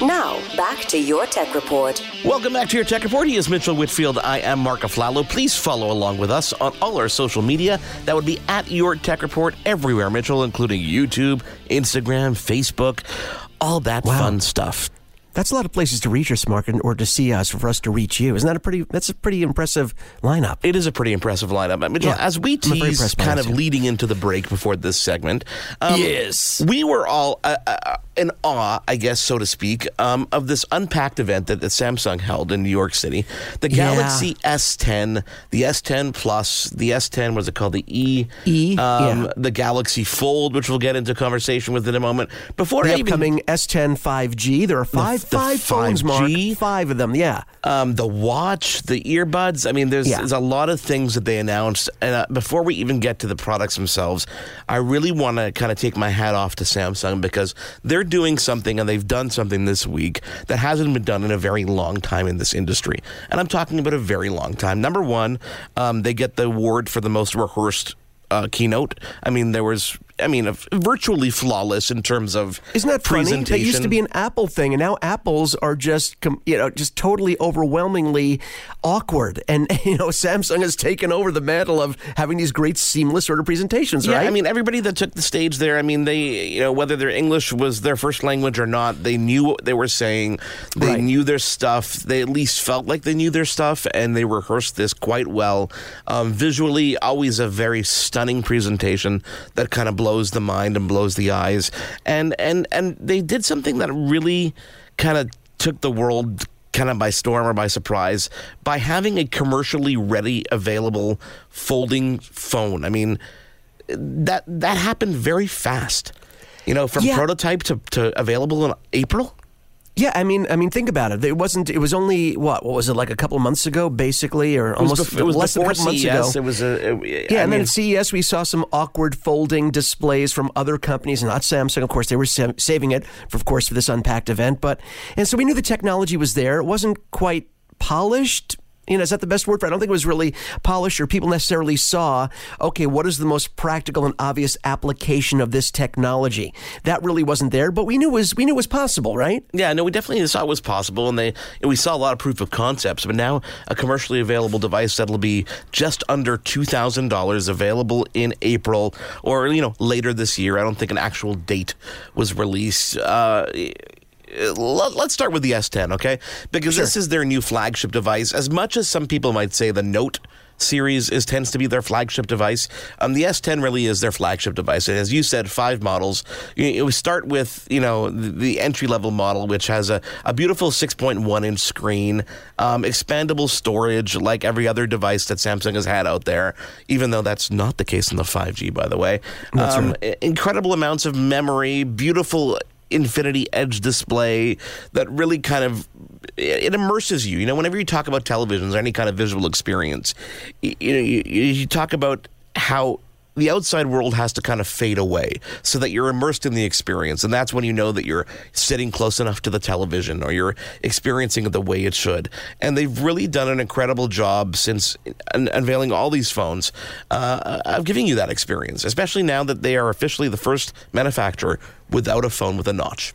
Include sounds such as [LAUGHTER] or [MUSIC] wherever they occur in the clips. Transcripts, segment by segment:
Now, back to your tech report. Welcome back to your Tech Report. He is Mitchell Whitfield. I am Mark Aflalo. Please follow along with us on all our social media. That would be at your Tech Report everywhere, Mitchell, including YouTube, Instagram, Facebook, all that Wow. fun stuff. That's a lot of places to reach us, Mark, and- or to see us, for us to reach you. Isn't that a pretty? That's a pretty impressive lineup. It is a pretty impressive lineup. Mitchell, Yeah, as we tease kind of leading into the break before this segment, um, Yes. we were all uh, uh, in awe, I guess, so to speak, um, of this unpacked event that, that Samsung held in New York City. The Yeah. Galaxy S10, the S10 Plus, the S10, what's it called? The E? E, Um, yeah. The Galaxy Fold, which we'll get into conversation with in a moment. Before The I even upcoming S10 5G. There are five the five phones, Mark. 5G? Five of them. Yeah. um, the watch, the earbuds. I mean, there's, Yeah. there's a lot of things that they announced. And uh, before we even get to the products themselves, I really want to kind of take my hat off to Samsung because they're doing something and they've done something this week that hasn't been done in a very long time in this industry. And I'm talking about a very long time. Number one, um, they get the award for the most rehearsed. Uh, keynote. I mean, there was. I mean, virtually flawless in terms of Isn't that funny? That used to be an Apple thing, and now Apples are just, com- you know, just totally overwhelmingly awkward. And [LAUGHS] you know, Samsung has taken over the mantle of having these great seamless sort of presentations, Yeah, right? I mean, everybody that took the stage there, I mean, they, you know, whether their English was their first language or not, they knew what they were saying. They Right. knew their stuff. They at least felt like they knew their stuff, and they rehearsed this quite well. Um, visually, always a very stunning presentation that kind of blows the mind and blows the eyes. And and and they did something that really kind of took the world kind of by storm or by surprise by having a commercially ready available folding phone. I mean, that that happened very fast. You know, from Yeah. prototype to, to available in April. Yeah, I mean, I mean, think about it. It wasn't. It was only what? What was it like a couple months ago, basically, or almost bef- it was less than a before couple months ago? It was a it- Yeah, I and then at CES we saw some awkward folding displays from other companies, not Samsung. Of course, they were sa- saving it, for, of course, for this unpacked event. But and so we knew the technology was there. It wasn't quite polished. You know, is that the best word for it? I don't think it was really polished, or people necessarily saw. Okay, what is the most practical and obvious application of this technology? That really wasn't there, but we knew was we knew was possible, right? Yeah, no, we definitely saw it was possible, and they we saw a lot of proof of concepts. But now, a commercially available device that'll be just under two thousand dollars, available in April or you know later this year. I don't think an actual date was released. Uh, Let's start with the S10, okay? Because this is their new flagship device. As much as some people might say the Note series is tends to be their flagship device. Um, the S10 really is their flagship device. And as you said, five models. You, you start with you know the, the entry level model, which has a, a beautiful 6.1 inch screen, um, expandable storage, like every other device that Samsung has had out there. Even though that's not the case in the 5G, by the way. um, i- Incredible amounts of memory, beautiful infinity edge display that really kind of it immerses you. You know whenever you talk about televisions or any kind of visual experience you know you, you you talk about how the outside world has to kind of fade away so that you're immersed in the experience. And that's when you know that you're sitting close enough to the television or you're experiencing it the way it should. And they've really done an incredible job since un- unveiling all these phones uh, of giving you that experience especially now that they are officially the first manufacturer without a phone with a notch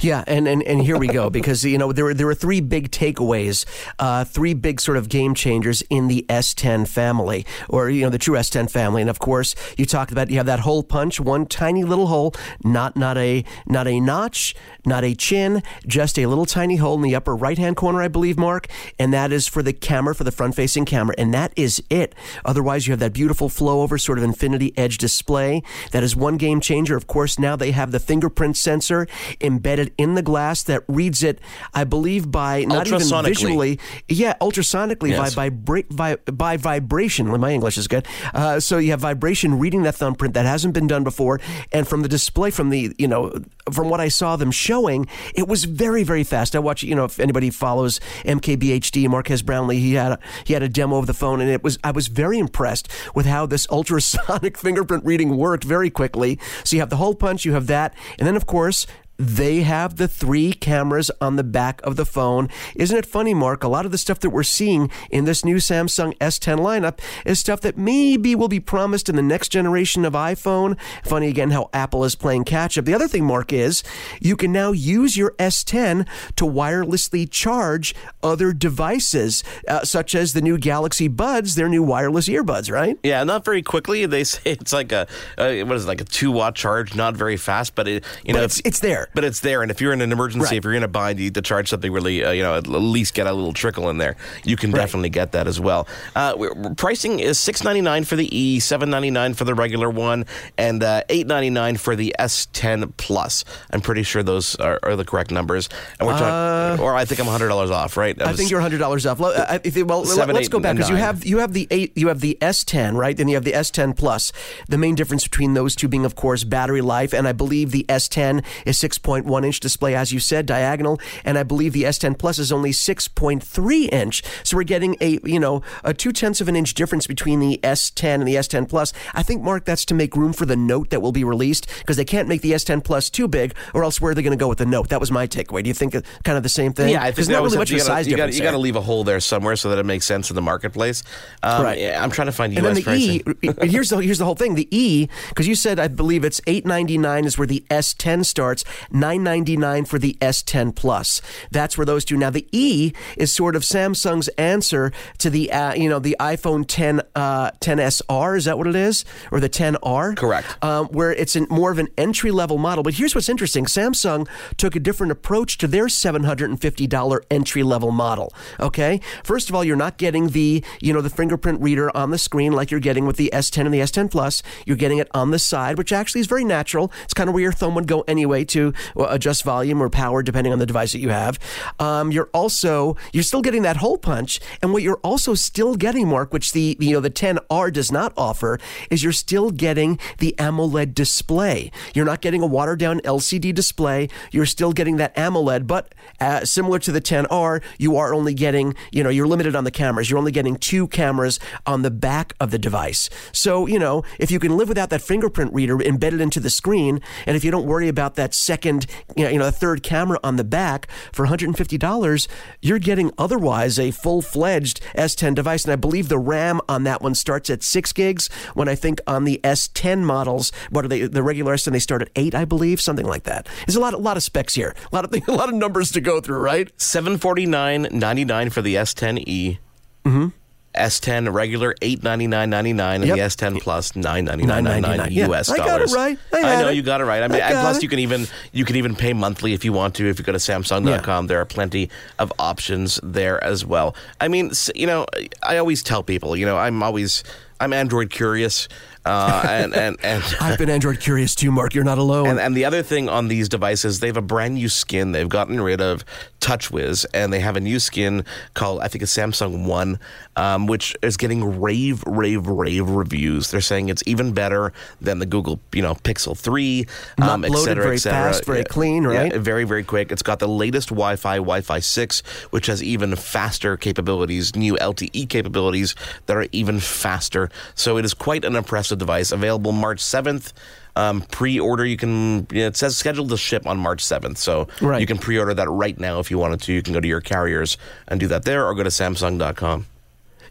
Yeah, and, and, and here we go because you know there were there were three big takeaways, uh, three big sort of game changers in the S10 family, or you know the true S10 family, and of course you talked about you have that hole punch, one tiny little hole, not not a not a notch, not a chin, just a little tiny hole in the upper right hand corner, I believe, Mark, and that is for the camera for the front facing camera, and that is it. Otherwise, you have that beautiful flow over sort of infinity edge display. That is one game changer. Of course, now they have the fingerprint sensor embedded in the glass that reads it, I believe, by not even visually, yeah, ultrasonically Yes. by by, by by vibration. My English is good. Uh, so you have vibration reading that thumbprint that hasn't been done before, and from the display, from the you know, from what I saw them showing, it was very very fast. I watch, you know, if anybody follows MKBHD, Marques Brownlee, he had a, he had a demo of the phone, and it was I was very impressed with how this [LAUGHS] ultrasonic fingerprint reading worked very quickly. So you have the hole punch, you have that, and then of course they have the three cameras on the back of the phone. Isn't it funny, Mark? A lot of the stuff that we're seeing in this new Samsung S10 lineup is stuff that maybe will be promised in the next generation of iPhone. Funny again how Apple is playing catch up. The other thing, Mark, is you can now use your S10 to wirelessly charge other devices, uh, such as the new Galaxy Buds, their new wireless earbuds, right? Yeah, not very quickly. They say [LAUGHS] it's like a uh, what is it, like a two watt charge, not very fast, but it you But know it's, it's there. But it's there, and if you're in an emergency, Right. if you're in a bind, you need to charge something really, uh, you know, at least get a little trickle in there. You can definitely get that as well. Uh, pricing is six ninety nine for the E, seven ninety nine for the regular one, and uh, eight ninety nine for the S10 Plus. I'm pretty sure those are, are the correct numbers, and we're talking, or I think I'm hundred dollars off, right? Uh, I think you're hundred dollars off. Uh, if well, Seven, let's go back because you have you have the eight, you have the S10, right? Then you have the S10 Plus. The main difference between those two being, of course, battery life, and I believe the S10 is 6.1 inch display, as you said, diagonal, and I believe the S10 Plus is only 6.3 inch. So we're getting a you know a two tenths of an inch difference between the S10 and the S10 Plus. I think, Mark, that's to make room for the Note that will be released because they can't make the S10 Plus too big, or else where are they going to go with the Note? That was my takeaway. Do you think kind of the same thing? Yeah, I think that not was really much you of a size you difference. Gotta, you got to leave a hole there somewhere so that it makes sense in the marketplace. Um, Right. yeah, I'm trying to find And US then the pricing. [LAUGHS] E, here's the here's the whole thing. The E, because you said I believe it's eight ninety nine is where the S10 starts, nine ninety nine for the S10 Plus. That's where those two. Now the E is sort of Samsung's answer to the uh, you know the iPhone 10 uh, 10SR. Is that what it is, or the 10R? Correct. Um, where it's an, more of an entry level model. But here's what's interesting: Samsung took a different approach to their seven hundred and fifty dollar entry level model. Okay, first of all, you're not getting the you know the fingerprint reader on the screen like you're getting with the S10 and the S10 Plus. You're getting it on the side, which actually is very natural. It's kind of where your thumb would go anyway to adjust volume or power depending on the device that you have. Um, you're also you're still getting that hole punch, and what you're also still getting, Mark, which the you know the 10R does not offer, is you're still getting the AMOLED display. You're not getting a watered down LCD display. You're still getting that AMOLED, but uh, similar to the 10R, you are only getting you know you're limited on the cameras. You're only getting two cameras on the back of the device. So you know if you can live without that fingerprint reader embedded into the screen, and if you don't worry about that second you know, you know a third camera on the back for $150, you're getting otherwise a full fledged S10 device. And I believe the RAM on that one starts at six gigs. When I think on the S10 models, what are they? The regular S10 they start at eight, I believe, something like that. There's a lot, a lot of specs here, a lot of [LAUGHS] a lot of numbers to go through, right? Seven forty nine ninety nine for the S10e. Mm-hmm. S10 regular eight ninety nine ninety nine, and Yep. the S10 Plus nine ninety nine ninety nine $9.99. Yeah, US I dollars. got it right. I had know it. you got it right. I mean, I and plus it. you can even you can even pay monthly if you want to. If you go to Samsung.com, there are plenty of options there as well. I mean, you know, I always tell people, you know, I'm always I'm Android curious, uh, and [LAUGHS] and and. I've been Android curious too, Mark. You're not alone. And, and the other thing on these devices, they have a brand new skin. They've gotten rid of TouchWiz, and they have a new skin called, I think it's Samsung One, um, which is getting rave, rave, rave reviews. They're saying it's even better than the Google, you know, Pixel Three, Not um, et cetera, very et cetera. fast, very Yeah, clean, yeah, right? very, very quick. It's got the latest Wi-Fi, Wi-Fi six, which has even faster capabilities, new LTE capabilities that are even faster. So it is quite an impressive device. Available March seventh. Um, pre-order you can you know, it says scheduled to ship on March 7th so Right. you can pre-order that right now if you wanted to you can go to your carriers and do that there or go to samsung.com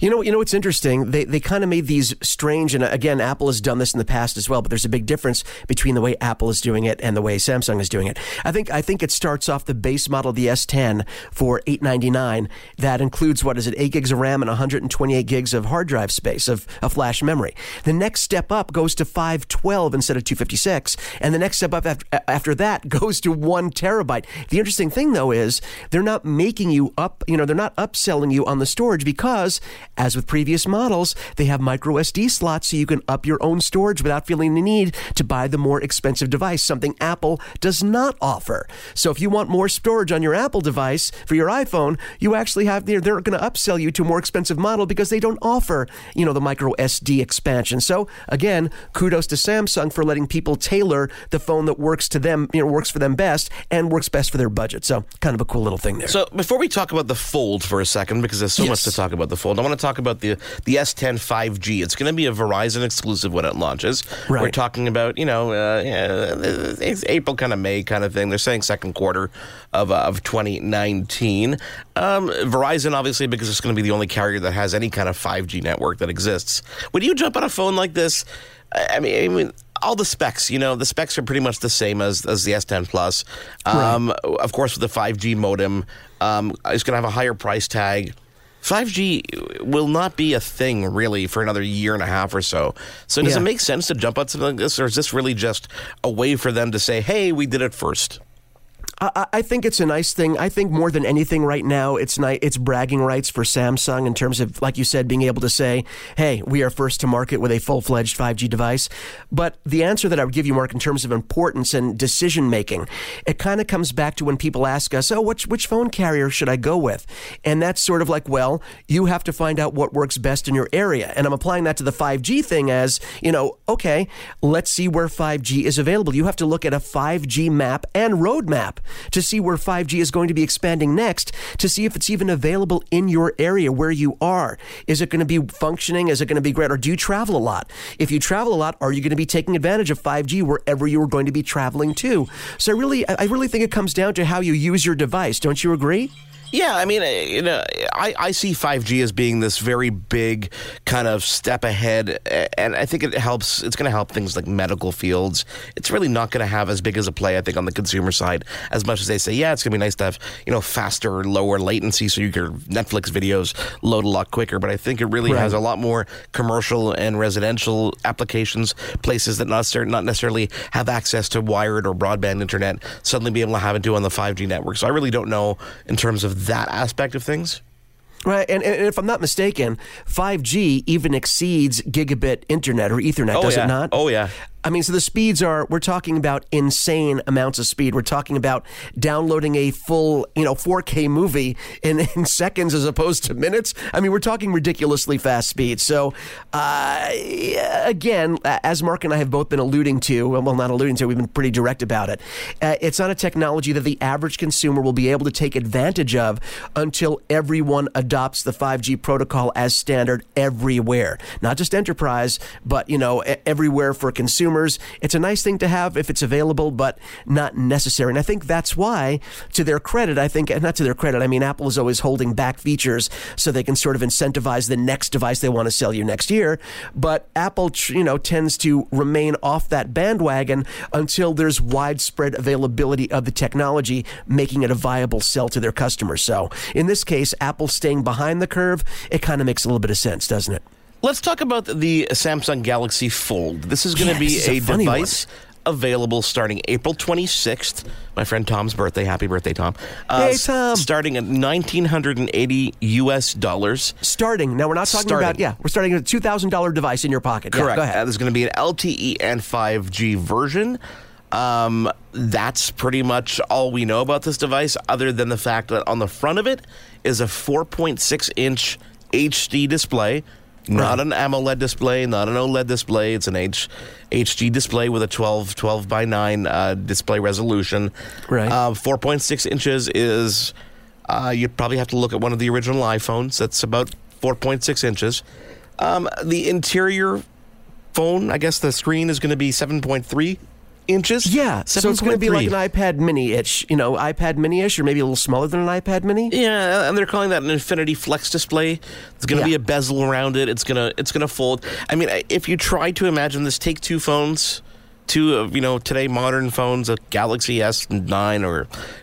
You know, you know what's interesting? They they kind of made these strange, and uh, again, Apple has done this in the past as well. But there's a big difference between the way Apple is doing it and the way Samsung is doing it. I think I think it starts off the base model the S10 for 899. That includes what is it, 8 gigs of RAM and 128 gigs of hard drive space of, of flash memory. The next step up goes to 512 instead of 256, and the next step up after, after that [LAUGHS] goes to one terabyte. The interesting thing though is they're not making you up. You know, they're not upselling you on the storage because as with previous models, they have micro SD slots so you can up your own storage without feeling the need to buy the more expensive device, something Apple does not offer. So if you want more storage on your Apple device for your iPhone, you actually have they're, they're going to upsell you to a more expensive model because they don't offer, you know, the micro SD expansion. So again, kudos to Samsung for letting people tailor the phone that works to them, you know, works for them best and works best for their budget. So kind of a cool little thing there. So before we talk about the fold for a second, because there's so much to talk about the fold, I want to talk about the the S10 5G. It's going to be a Verizon exclusive when it launches. Right. We're talking about you know uh, yeah, it's April kind of May kind of thing. They're saying second quarter of uh, of 2019. Um, Verizon obviously because it's going to be the only carrier that has any kind of 5G network that exists. When you jump on a phone like this, I mean, I mean all the specs, you know, the specs are pretty much the same as, as the S10 Plus. Um, Of course, with the 5G modem, um, it's going to have a higher price tag. 5G will not be a thing really for another year and a half or so. So does Yeah. it make sense to jump on something like this, or is this really just a way for them to say, "Hey, we did it first? I, I think it's a nice thing. I think more than anything right now, it's ni- it's bragging rights for Samsung in terms of, like you said, being able to say, "Hey, we are first to market with a full fledged 5G device." But the answer that I would give you, Mark, in terms of importance and decision making, it kind of comes back to when people ask us, "Oh, which which phone carrier should I go with?" And that's sort of like, well, you have to find out what works best in your area. And I'm applying that to the 5G thing as, you know, okay, let's see where 5G is available. You have to look at a 5G map and roadmap to see where 5G is going to be expanding next, to see if it's even available in your area where you are. Is it going to be functioning? Is it going to be great? Or do you travel a lot? If you travel a lot, are you going to be taking advantage of 5G wherever you're going to be traveling to? So I really, I really think it comes down to how you use your device. Don't you agree? Yeah, I mean, uh, you know, I, I see 5G as being this very big kind of step ahead, and I think it helps. It's going to help things like medical fields. It's really not going to have as big as a play, I think, on the consumer side as much as they say. Yeah, it's going to be nice to have you know faster, lower latency, so you can Netflix videos load a lot quicker. But I think it really Right. has a lot more commercial and residential applications, places that not necessarily, not necessarily have access to wired or broadband internet, suddenly be able to have it do on the 5G network. So I really don't know in terms of that aspect of things. Right, and, and if I'm not mistaken, 5G even exceeds gigabit internet or Ethernet, oh, does yeah. it not? Oh, yeah. I mean, so the speeds are, we're talking about insane amounts of speed. We're talking about downloading a full, you know, 4K movie in, [LAUGHS] in seconds as opposed to minutes. I mean, we're talking ridiculously fast speeds. So, uh, again, as Mark and I have both been alluding to, well, not alluding to, we've been pretty direct about it. Uh, it's not a technology that the average consumer will be able to take advantage of until everyone adopts the 5G protocol as standard everywhere. Not just enterprise, but, you know, everywhere for consumers. It's a nice thing to have if it's available, but not necessary. And I think that's why, to their credit, I think, not to their credit, I mean, Apple is always holding back features so they can sort of incentivize the next device they want to sell you next year. But Apple, you know, tends to remain off that bandwagon until there's widespread availability of the technology, making it a viable sell to their customers. So in this case, Apple staying behind the curve, it kind of makes a little bit of sense, doesn't it? Let's talk about the Samsung Galaxy Fold. This is going to Yeah, be a a, funny one. device available starting April 26th. My friend Tom's birthday. Happy birthday, Tom. Uh, Hey, Tom. Starting at 1980 US dollars. Starting. Now, we're not talking Starting. about, yeah, we're starting with a $2,000 device in your pocket. Yeah, Correct. go Uh, ahead. there's going to be an LTE and 5G version. Um, that's pretty much all we know about this device, other than the fact that on the front of it is a 4.6 inch HD display. Not an AMOLED display, not an OLED display. It's an H, HD display with a 12, 12 by 9 uh, display resolution. Right. Uh, 4.6 inches is, uh, you'd probably have to look at one of the original iPhones. That's about 4.6 inches. Um, the interior phone, I guess the screen is going to be 7.3 inches. Yeah, so it's going to be like an iPad mini-ish, you know, iPad mini-ish, or maybe a little smaller than an iPad mini. Yeah, and they're calling that an Infinity Flex display. It's going to be a bezel around it. It's gonna it's gonna fold. I mean, if you try to imagine this, take two phones, two of you know today modern phones, a Galaxy S9 or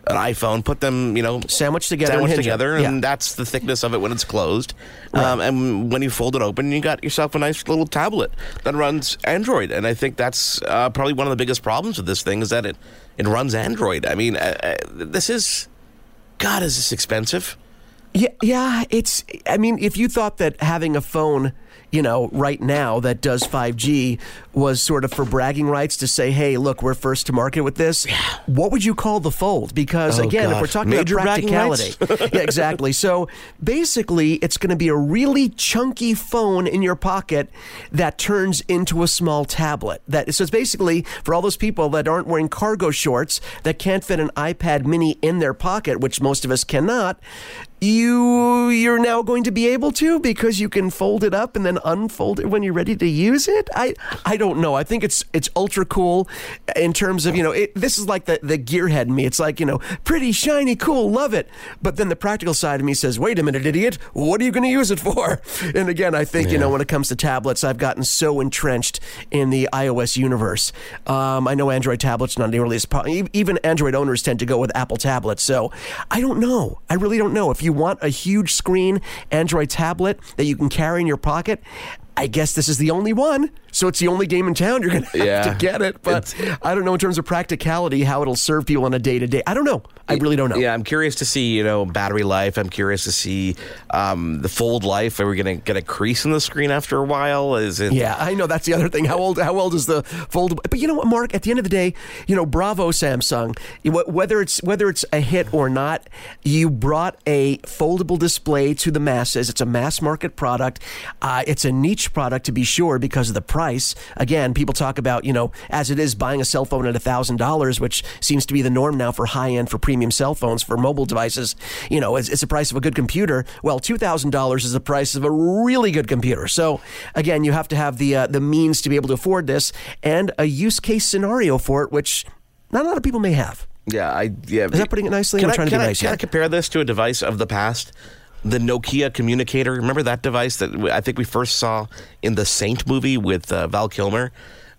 an iPhone, put them you know Sandwiched together and hinge it. together, Yeah. and that's the thickness of it when it's closed. Um, and when you fold it open, you got yourself a nice little tablet that runs Android. And I think that's uh, probably one of the biggest problems with this thing is that it it runs Android. I mean, uh, uh, this is God, is this expensive? Yeah, yeah, it's. I mean, if you thought that having a phone you know, right now that does 5G was sort of for bragging rights to say, hey, look, we're first to market with this. What would you call the Fold? Because Oh, again, if we're talking Major about practicality, [LAUGHS] yeah, exactly. So basically, it's going to be a really chunky phone in your pocket that turns into a small tablet. That so it's basically for all those people that aren't wearing cargo shorts that can't fit an iPad Mini in their pocket, which most of us cannot. You you're now going to be able to because you can fold it up and then unfold it when you're ready to use it. I I don't know. I think it's it's ultra cool in terms of you know it, this is like the the gearhead in me. It's like you know pretty shiny, cool, love it. But then the practical side of me says, wait a minute, idiot, what are you going to use it for? [LAUGHS] And again, I think you know when it comes to tablets, I've gotten so entrenched in the iOS universe. Um, I know Android tablets not nearly as even Android owners tend to go with Apple tablets. So I don't know. I really don't know if you want a huge screen Android tablet that you can carry in your pocket. I guess this is the only one. So it's the only game in town. You're going to have Yeah. to get it. But I don't know in terms of practicality how it'll serve people on a day to day. I don't know. I really don't know. Yeah, I'm curious to see, you know, battery life. I'm curious to see um, the fold life. Are we going to get a crease in the screen after a while? Is it? Yeah, I know that's the other thing. How old? How old is the foldable? But you know what, Mark? At the end of the day, you know, bravo, Samsung. Whether it's whether it's a hit or not, you brought a foldable display to the masses. It's a mass market product. Uh, it's a niche product to be sure because of the price. Again, people talk about you know, as it is buying a cell phone at thousand dollars, which seems to be the norm now for high end for premium cell phones for mobile devices. You know, it's, it's the price of a good computer. Well, two thousand dollars is the price of a really good computer. So again, you have to have the uh, the means to be able to afford this and a use case scenario for it, which not a lot of people may have. Yeah, I yeah. Is that putting it nicely? Can I'm I, trying to be I, nice Can I compare this to a device of the past? The Nokia communicator. Remember that device that I think we first saw in the Saint movie with uh, Val Kilmer.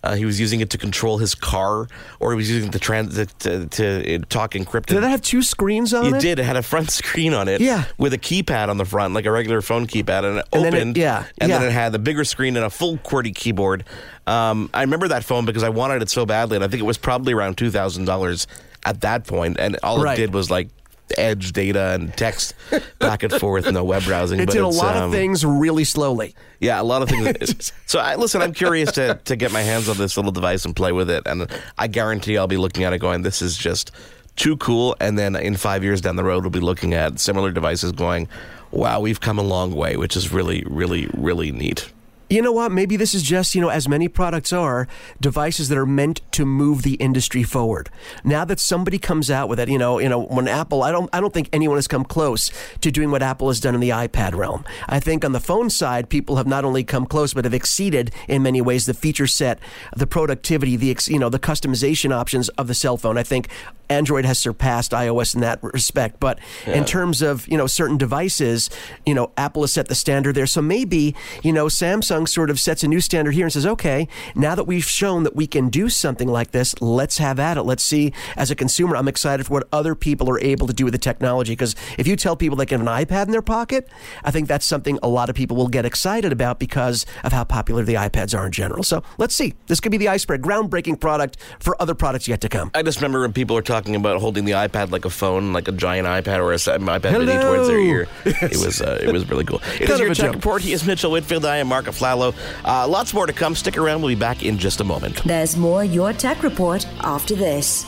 Uh, he was using it to control his car, or he was using the to, trans- to, to, to uh, talk encrypted. Did it have two screens on It it? did. It had a front [LAUGHS] screen on it. Yeah. With a keypad on the front, like a regular phone keypad, and it And then it- opened. yeah, And then it had the bigger screen and a full QWERTY keyboard. Um, I remember that phone because I wanted it so badly, and I think it was probably around two thousand dollars at that point, and all Right. it did was like edge data and text [LAUGHS] back and forth, no web browsing. It but did a lot um, of things really slowly. Yeah, a lot of things. [LAUGHS] so, I, listen, I'm curious to, to get my hands on this little device and play with it. And I guarantee I'll be looking at it going, this is just too cool. And then in five years down the road, we'll be looking at similar devices going, wow, we've come a long way, which is really, really, really neat. You know what? Maybe this is just, you know, as many products are, devices that are meant to move the industry forward. Now that somebody comes out with it, you know, you know, when Apple, I don't I don't think anyone has come close to doing what Apple has done in the iPad realm. I think on the phone side, people have not only come close but have exceeded in many ways the feature set, the productivity, the you know, the customization options of the cell phone. I think Android has surpassed iOS in that respect, but in terms of, you know, certain devices, you know, Apple has set the standard there. So maybe, you know, Samsung sort of sets a new standard here and says, okay, now that we've shown that we can do something like this, let's have at it. Let's see. As a consumer, I'm excited for what other people are able to do with the technology. Because if you tell people they can have an iPad in their pocket, I think that's something a lot of people will get excited about because of how popular the iPads are in general. So let's see. This could be the iceberg, groundbreaking product for other products yet to come. I just remember when people were talking about holding the iPad like a phone, like a giant iPad or a iPad mini towards their ear. [LAUGHS] It was uh, it was really cool. It is your tech joke. report. He is Mitchell Whitfield. I am Mark Aflalo. Uh, lots more to come. Stick around. We'll be back in just a moment. There's more Your Tech Report after this.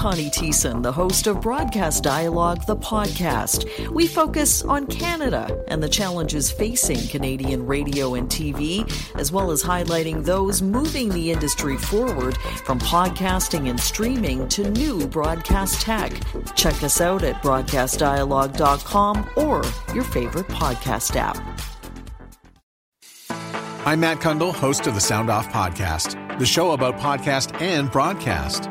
Connie Thiessen, the host of Broadcast Dialogue, the podcast. We focus on Canada and the challenges facing Canadian radio and TV, as well as highlighting those moving the industry forward from podcasting and streaming to new broadcast tech. Check us out at broadcastdialogue.com or your favorite podcast app. I'm Matt Cundill, host of the Sound Off Podcast, the show about podcast and broadcast.